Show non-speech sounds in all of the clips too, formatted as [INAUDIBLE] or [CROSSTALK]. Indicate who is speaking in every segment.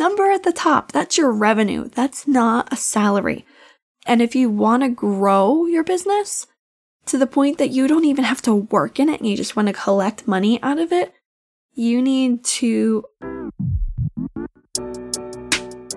Speaker 1: number at the top, that's your revenue. That's not a salary. And if you want to grow your business to the point that you don't even have to work in it and you just want to collect money out of it, you need to.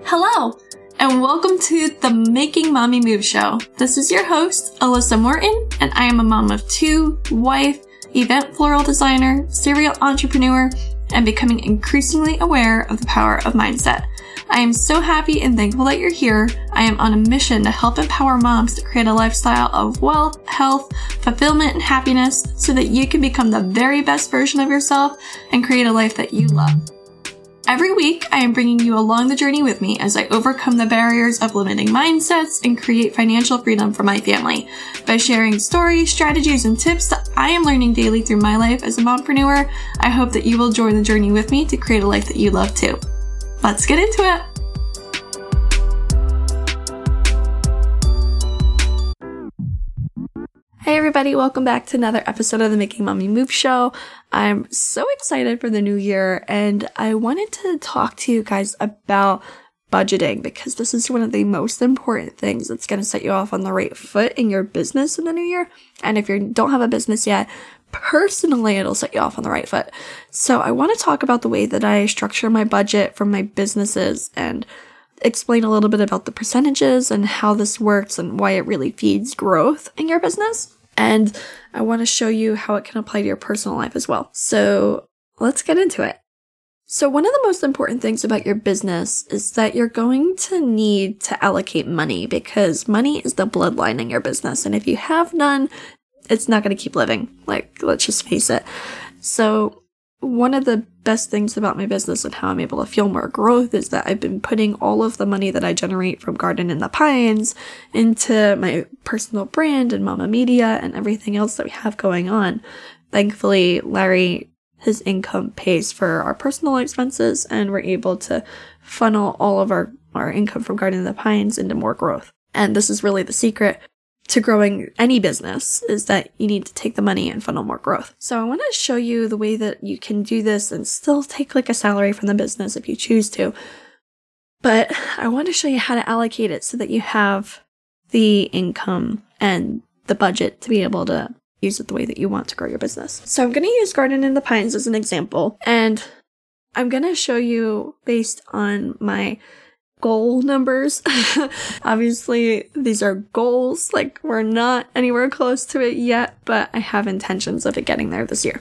Speaker 1: Hello, and welcome to the Making Mommy Move Show. This is your host, Alyssa Morton, and I am a mom of two, wife, event floral designer, serial entrepreneur, and becoming increasingly aware of the power of mindset. I am so happy and thankful that you're here. I am on a mission to help empower moms to create a lifestyle of wealth, health, fulfillment, and happiness so that you can become the very best version of yourself and create a life that you love. Every week, I am bringing you along the journey with me as I overcome the barriers of limiting mindsets and create financial freedom for my family by sharing stories, strategies, and tips that I am learning daily through my life as a mompreneur. I hope that you will join the journey with me to create a life that you love too. Let's get into it. Hey everybody, welcome back to another episode of the Making Mommy Move Show. I'm so excited for the new year and I wanted to talk to you guys about budgeting because this is one of the most important things that's going to set you off on the right foot in your business in the new year. And if you don't have a business yet, personally, it'll set you off on the right foot. So I want to talk about the way that I structure my budget for my businesses and explain a little bit about the percentages and how this works and why it really feeds growth in your business. And I want to show you how it can apply to your personal life as well. So let's get into it. So, one of the most important things about your business is that you're going to need to allocate money because money is the bloodline in your business. And if you have none, it's not going to keep living. Like, let's just face it. So, one of the best things about my business and how I'm able to feel more growth is that I've been putting all of the money that I generate from Garden in the Pines into my personal brand and Mama Media and everything else that we have going on. Thankfully, Larry, his income pays for our personal expenses and we're able to funnel all of our, our income from Garden in the Pines into more growth. And this is really the secret to growing any business is that you need to take the money and funnel more growth. So I want to show you the way that you can do this and still take like a salary from the business if you choose to. But I want to show you how to allocate it so that you have the income and the budget to be able to use it the way that you want to grow your business. So I'm going to use Garden in the Pines as an example and I'm going to show you based on my goal numbers. [LAUGHS] Obviously, these are goals. Like, we're not anywhere close to it yet, but I have intentions of it getting there this year.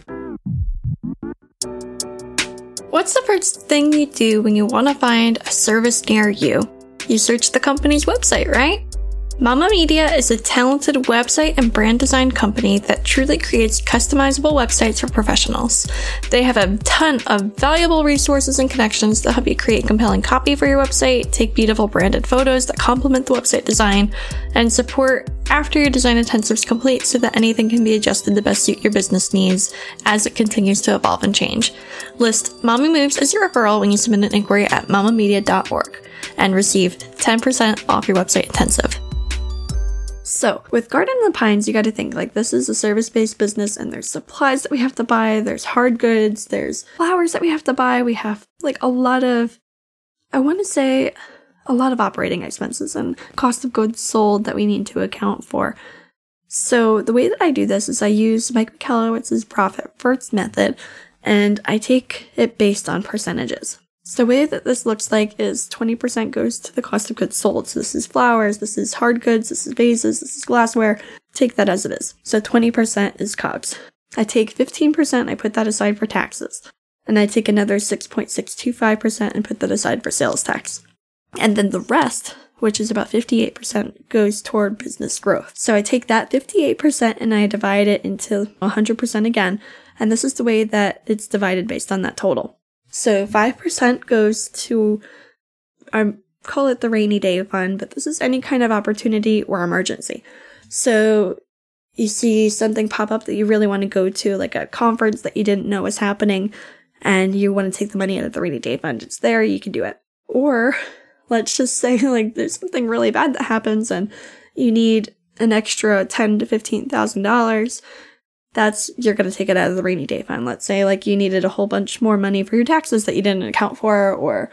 Speaker 1: What's the first thing you do when you want to find a service near you? You search the company's website, right? Mama Media is a talented website and brand design company that truly creates customizable websites for professionals. They have a ton of valuable resources and connections that help you create compelling copy for your website, take beautiful branded photos that complement the website design, and support after your design intensive is complete so that anything can be adjusted to best suit your business needs as it continues to evolve and change. List Mommy Moves as your referral when you submit an inquiry at mamamedia.org and receive 10% off your website intensive. So, with Garden of the Pines, you got to think like this is a service based business, and there's supplies that we have to buy, there's hard goods, there's flowers that we have to buy, we have like a lot of, I want to say, a lot of operating expenses and cost of goods sold that we need to account for. So, the way that I do this is I use Mike Michalowicz's profit first method, and I take it based on percentages. So the way that this looks like is 20% goes to the cost of goods sold. So this is flowers, this is hard goods, this is vases, this is glassware. Take that as it is. So 20% is COGS. I take 15%, I put that aside for taxes. And I take another 6.625% and put that aside for sales tax. And then the rest, which is about 58%, goes toward business growth. So I take that 58% and I divide it into 100% again. And this is the way that it's divided based on that total. So 5% goes to, I call it the rainy day fund, but this is any kind of opportunity or emergency. So you see something pop up that you really want to go to, like a conference that you didn't know was happening, and you want to take the money out of the rainy day fund. It's there, you can do it. Or let's just say [LAUGHS] like there's something really bad that happens and you need an extra ten to fifteen thousand dollars that's you're going to take it out of the rainy day fund. Let's say like you needed a whole bunch more money for your taxes that you didn't account for or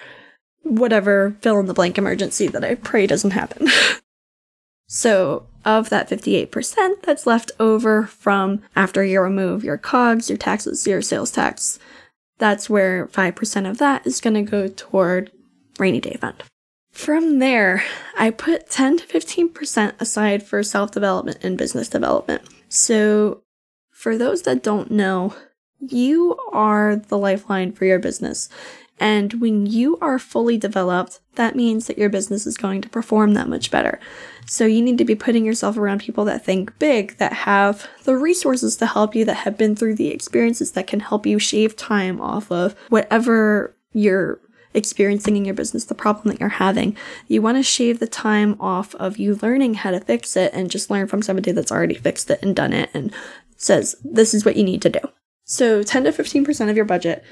Speaker 1: whatever fill in the blank emergency that I pray doesn't happen. [LAUGHS] so, of that 58% that's left over from after you remove your COGS, your taxes, your sales tax, that's where 5% of that is going to go toward rainy day fund. From there, I put 10 to 15% aside for self development and business development. So, for those that don't know, you are the lifeline for your business. And when you are fully developed, that means that your business is going to perform that much better. So you need to be putting yourself around people that think big, that have the resources to help you, that have been through the experiences that can help you shave time off of whatever you're experiencing in your business, the problem that you're having. You want to shave the time off of you learning how to fix it and just learn from somebody that's already fixed it and done it and says, this is what you need to do. So 10 to 15% of your budget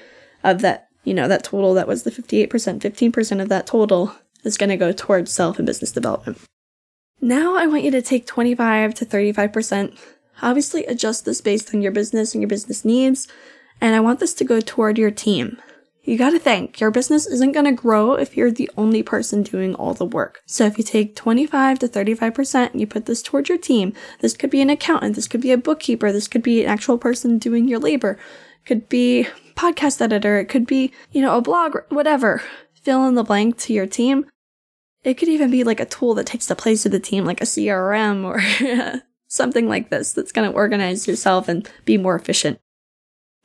Speaker 1: of that you know, that total that was the 58%, 15% of that total is going to go towards self and business development. Now I want you to take 25 to 35%. Obviously, adjust this based on your business and your business needs. And I want this to go toward your team. You gotta think, your business isn't gonna grow if you're the only person doing all the work. So if you take 25 to 35% and you put this towards your team, this could be an accountant, this could be a bookkeeper, this could be an actual person doing your labor, could be podcast editor, it could be, you know, a blog, whatever. Fill in the blank to your team. It could even be like a tool that takes the place of the team, like a CRM or [LAUGHS] something like this that's going to organize yourself and be more efficient.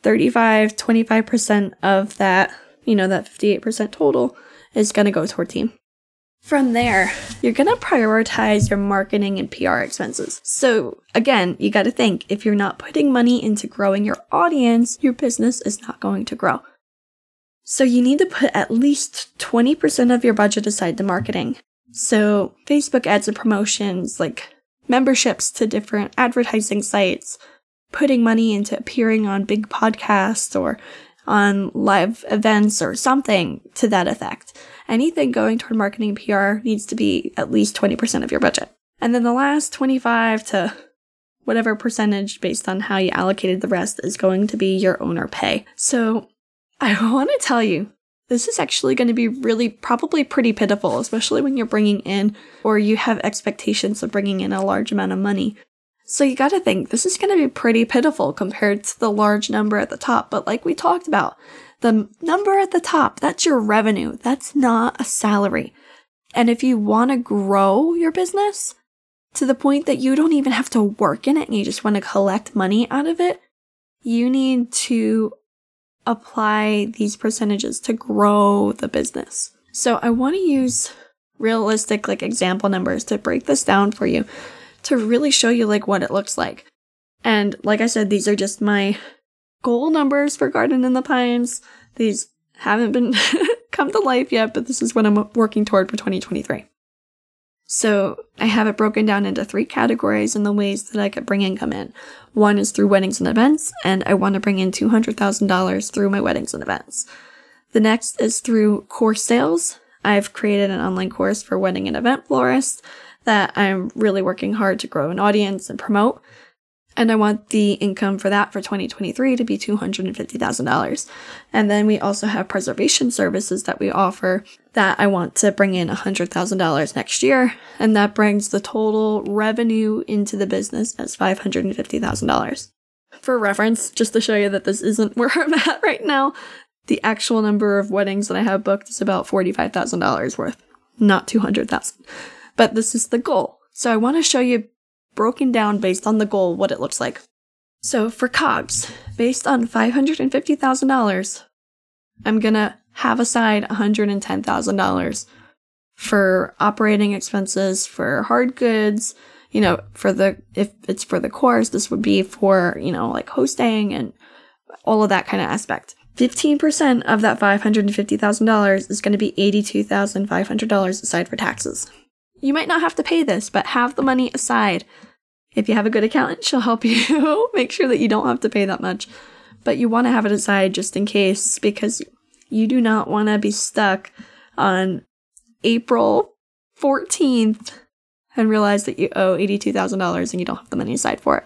Speaker 1: 35, 25% of that, you know, that 58% total is going to go toward team. From there, you're going to prioritize your marketing and PR expenses. So, again, you got to think if you're not putting money into growing your audience, your business is not going to grow. So, you need to put at least 20% of your budget aside to marketing. So, Facebook ads and promotions, like memberships to different advertising sites, putting money into appearing on big podcasts or on live events or something to that effect. Anything going toward marketing PR needs to be at least 20% of your budget. And then the last 25 to whatever percentage based on how you allocated the rest is going to be your owner pay. So I [LAUGHS] want to tell you, this is actually going to be really probably pretty pitiful, especially when you're bringing in or you have expectations of bringing in a large amount of money. So you gotta think this is gonna be pretty pitiful compared to the large number at the top. But like we talked about, the number at the top, that's your revenue. That's not a salary. And if you wanna grow your business to the point that you don't even have to work in it and you just wanna collect money out of it, you need to apply these percentages to grow the business. So I wanna use realistic like example numbers to break this down for you to really show you like what it looks like. And like I said, these are just my goal numbers for Garden in the Pines. These haven't been [LAUGHS] come to life yet, but this is what I'm working toward for 2023. So I have it broken down into three categories in the ways that I could bring income in. One is through weddings and events, and I want to bring in $200,000 through my weddings and events. The next is through course sales. I've created an online course for wedding and event florists that I'm really working hard to grow an audience and promote. And I want the income for that for 2023 to be $250,000. And then we also have preservation services that we offer that I want to bring in $100,000 next year. And that brings the total revenue into the business as $550,000. For reference, just to show you that this isn't [LAUGHS] where I'm at right now, the actual number of weddings that I have booked is about $45,000 worth, not 200,000 but this is the goal. So I want to show you broken down based on the goal what it looks like. So for COGS, based on $550,000, I'm going to have aside $110,000 for operating expenses, for hard goods, you know, for the, if it's for the course, this would be for, you know, like hosting and all of that kind of aspect. 15% of that $550,000 is going to be $82,500 aside for taxes. You might not have to pay this, but have the money aside. If you have a good accountant, she'll help [LAUGHS] you make sure that you don't have to pay that much. But you want to have it aside just in case because you do not want to be stuck on April 14th and realize that you owe $82,000 and you don't have the money aside for it.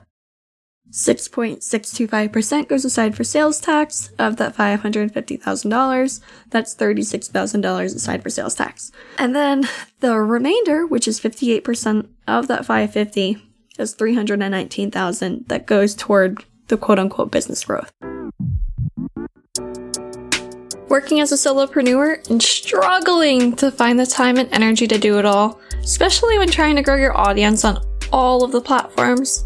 Speaker 1: 6.625% goes aside for sales tax. Of that $550,000, that's $36,000 aside for sales tax. And then the remainder, which is 58% of that 550, is 319,000 that goes toward the quote unquote business growth. Working as a solopreneur and struggling to find the time and energy to do it all, especially when trying to grow your audience on all of the platforms,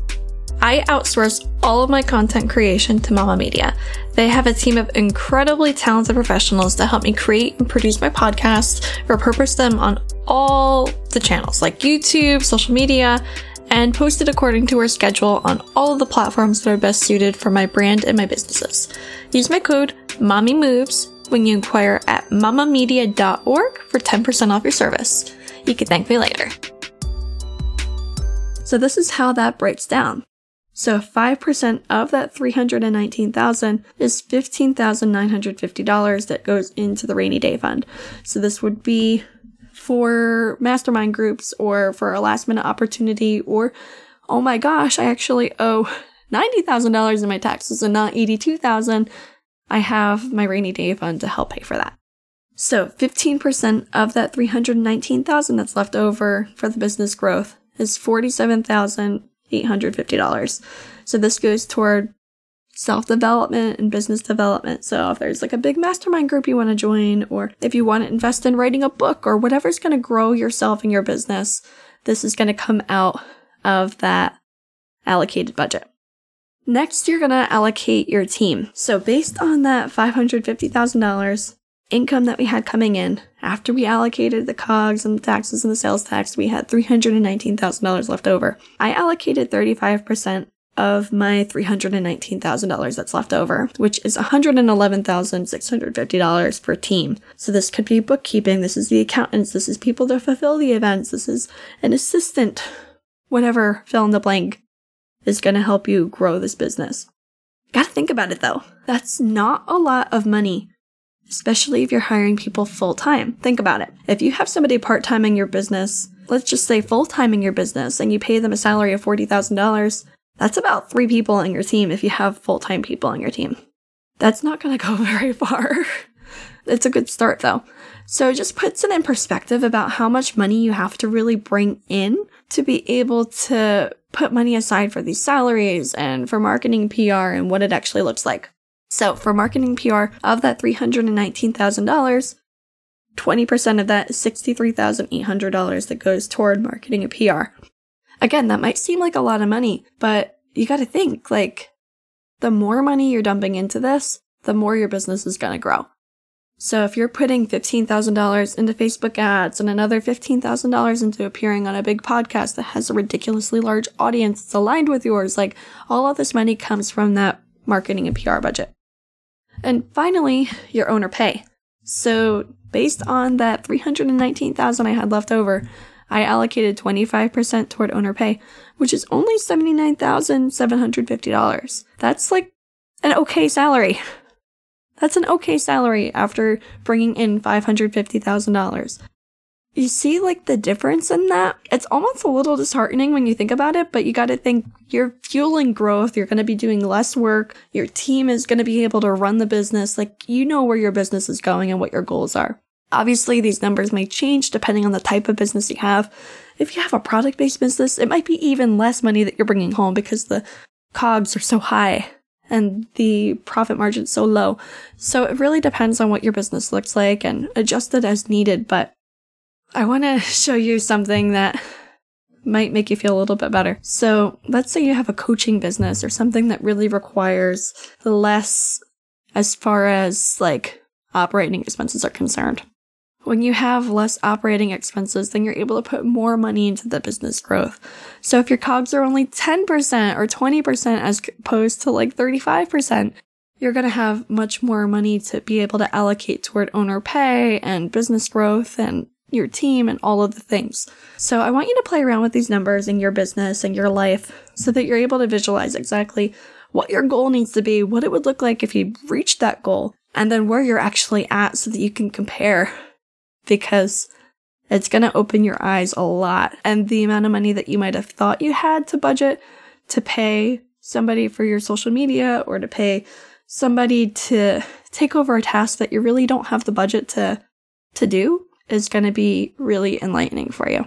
Speaker 1: I outsource all of my content creation to Mama Media. They have a team of incredibly talented professionals to help me create and produce my podcasts, repurpose them on all the channels like YouTube, social media, and post it according to our schedule on all of the platforms that are best suited for my brand and my businesses. Use my code MOMMYMOVES when you inquire at mamamedia.org for 10% off your service. You can thank me later. So this is how that breaks down. So 5% of that 319,000 is $15,950 that goes into the rainy day fund. So this would be for mastermind groups or for a last minute opportunity or oh my gosh, I actually owe $90,000 in my taxes and not 82,000. I have my rainy day fund to help pay for that. So 15% of that 319,000 that's left over for the business growth is 47,000 $850. So this goes toward self development and business development. So if there's like a big mastermind group you want to join, or if you want to invest in writing a book or whatever's going to grow yourself and your business, this is going to come out of that allocated budget. Next, you're going to allocate your team. So based on that $550,000, income that we had coming in, after we allocated the COGS and the taxes and the sales tax, we had $319,000 left over. I allocated 35% of my $319,000 that's left over, which is $111,650 per team. So this could be bookkeeping, this is the accountants, this is people to fulfill the events, this is an assistant, whatever fill in the blank is going to help you grow this business. Gotta think about it though. That's not a lot of money especially if you're hiring people full time. Think about it. If you have somebody part time in your business, let's just say full time in your business, and you pay them a salary of $40,000, that's about three people on your team if you have full time people on your team. That's not going to go [LAUGHS] very far. it's a good start though. So it just puts it in perspective about how much money you have to really bring in to be able to put money aside for these salaries and for marketing PR and what it actually looks like. So for marketing PR, of that $319,000, 20% of that is $63,800 that goes toward marketing and PR. Again, that might seem like a lot of money, but you got to think like the more money you're dumping into this, the more your business is going to grow. So if you're putting $15,000 into Facebook ads and another $15,000 into appearing on a big podcast that has a ridiculously large audience that's aligned with yours, like all of this money comes from that marketing and PR budget. And finally, your owner pay. So based on that 319,000 I had left over, I allocated 25% toward owner pay, which is only $79,750. That's like an okay salary. That's an okay salary after bringing in $550,000 you see like the difference in that? It's almost a little disheartening when you think about it but you got to think you're fueling growth you're going to be doing less work your team is going to be able to run the business like you know where your business is going and what your goals are. Obviously these numbers may change depending on the type of business you have. If you have a product based business it might be even less money that you're bringing home because the cogs are so high and the profit margin so low. So it really depends on what your business looks like and adjust it as needed but I want to [LAUGHS] show you something that might make you feel a little bit better. So, let's say you have a coaching business or something that really requires less as far as like operating expenses are concerned. When you have less operating expenses, then you're able to put more money into the business growth. So if your COGS are only 10% or 20% as opposed to like 35%, you're going to have much more money to be able to allocate toward owner pay and business growth and your team, and all of the things. So I want you to play around with these numbers in your business and your life so that you're able to visualize exactly what your goal needs to be, what it would look like if you reached that goal, and then where you're actually at so that you can compare. Because it's going to open your eyes a lot. And the amount of money that you might have thought you had to budget to pay somebody for your social media or to pay somebody to take over a task that you really don't have the budget to to do is going to be really enlightening for you.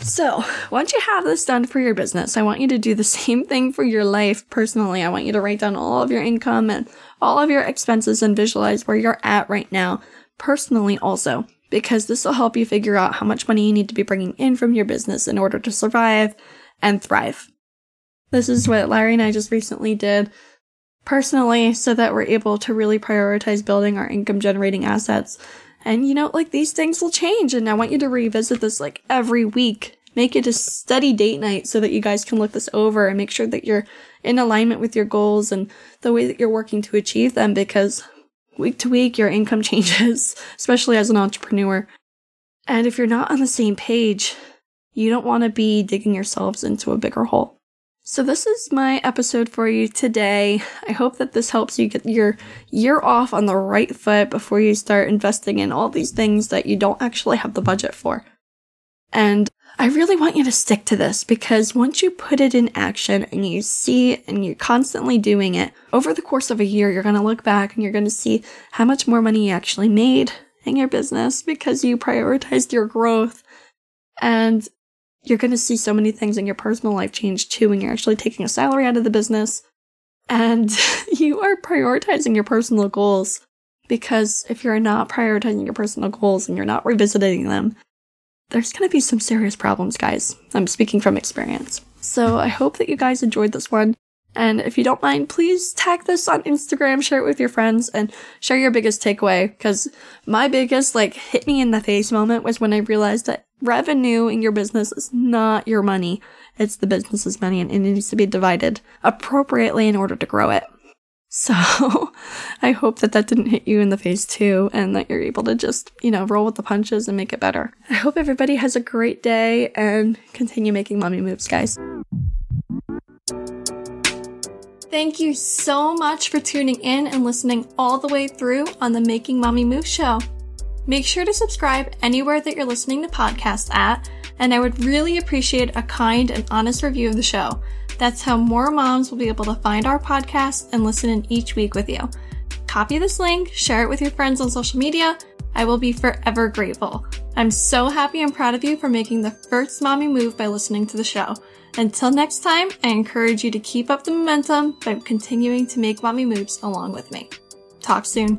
Speaker 1: So, once you have this done for your business, I want you to do the [LAUGHS] same thing for your life personally. I want you to write down all of your income and all of your expenses and visualize where you're at right now, personally, also, because this will help you figure out how much money you need to be bringing in from your business in order to survive and thrive. This is what Larry and I just recently did personally so that we're able to really prioritize building our income generating assets. And you know, like these things will change. And I want you to revisit this like every week. Make it a steady date night so that you guys can look this over and make sure that you're in alignment with your goals and the way that you're working to achieve them because week to week your income [LAUGHS] changes, especially as an entrepreneur. And if you're not on the same page, you don't want to be digging yourselves into a bigger hole. So, this is my episode for you today. I hope that this helps you get your year off on the right foot before you start investing in all these things that you don't actually have the budget for. And I really want you to stick to this because once you put it in action and you see and you're constantly doing it, over the course of a year, you're going to look back and you're going to see how much more money you actually made in your business because you prioritized your growth. And you're going to see so many things in your personal life change too when you're actually taking a salary out of the business and [LAUGHS] you are prioritizing your personal goals. Because if you're not prioritizing your personal goals and you're not revisiting them, there's going to be some serious problems, guys. I'm speaking from experience. So I hope that you guys enjoyed this one. And if you don't mind, please tag this on Instagram, share it with your friends, and share your biggest takeaway. Because my biggest, like, hit me in the face moment was when I realized that revenue in your business is not your money. It's the business's money and it needs to be divided appropriately in order to grow it. [LAUGHS] So I hope that that didn't hit you in the face too and that you're able to just, you know, roll with the punches and make it better. I hope everybody has a great day and continue making mommy moves, guys. Thank you so much for tuning in and listening all the way through on the Making Mommy Move show. Make sure to subscribe anywhere that you're listening to podcasts at, and I would really appreciate a kind and honest review of the show. That's how more moms will be able to find our podcast and listen in each week with you. Copy this link, share it with your friends on social media. I will be forever grateful. I'm so happy and proud of you for making the first mommy move by listening to the show. Until next time, I encourage you to keep up the momentum by continuing to make mommy moves along with me. Talk soon.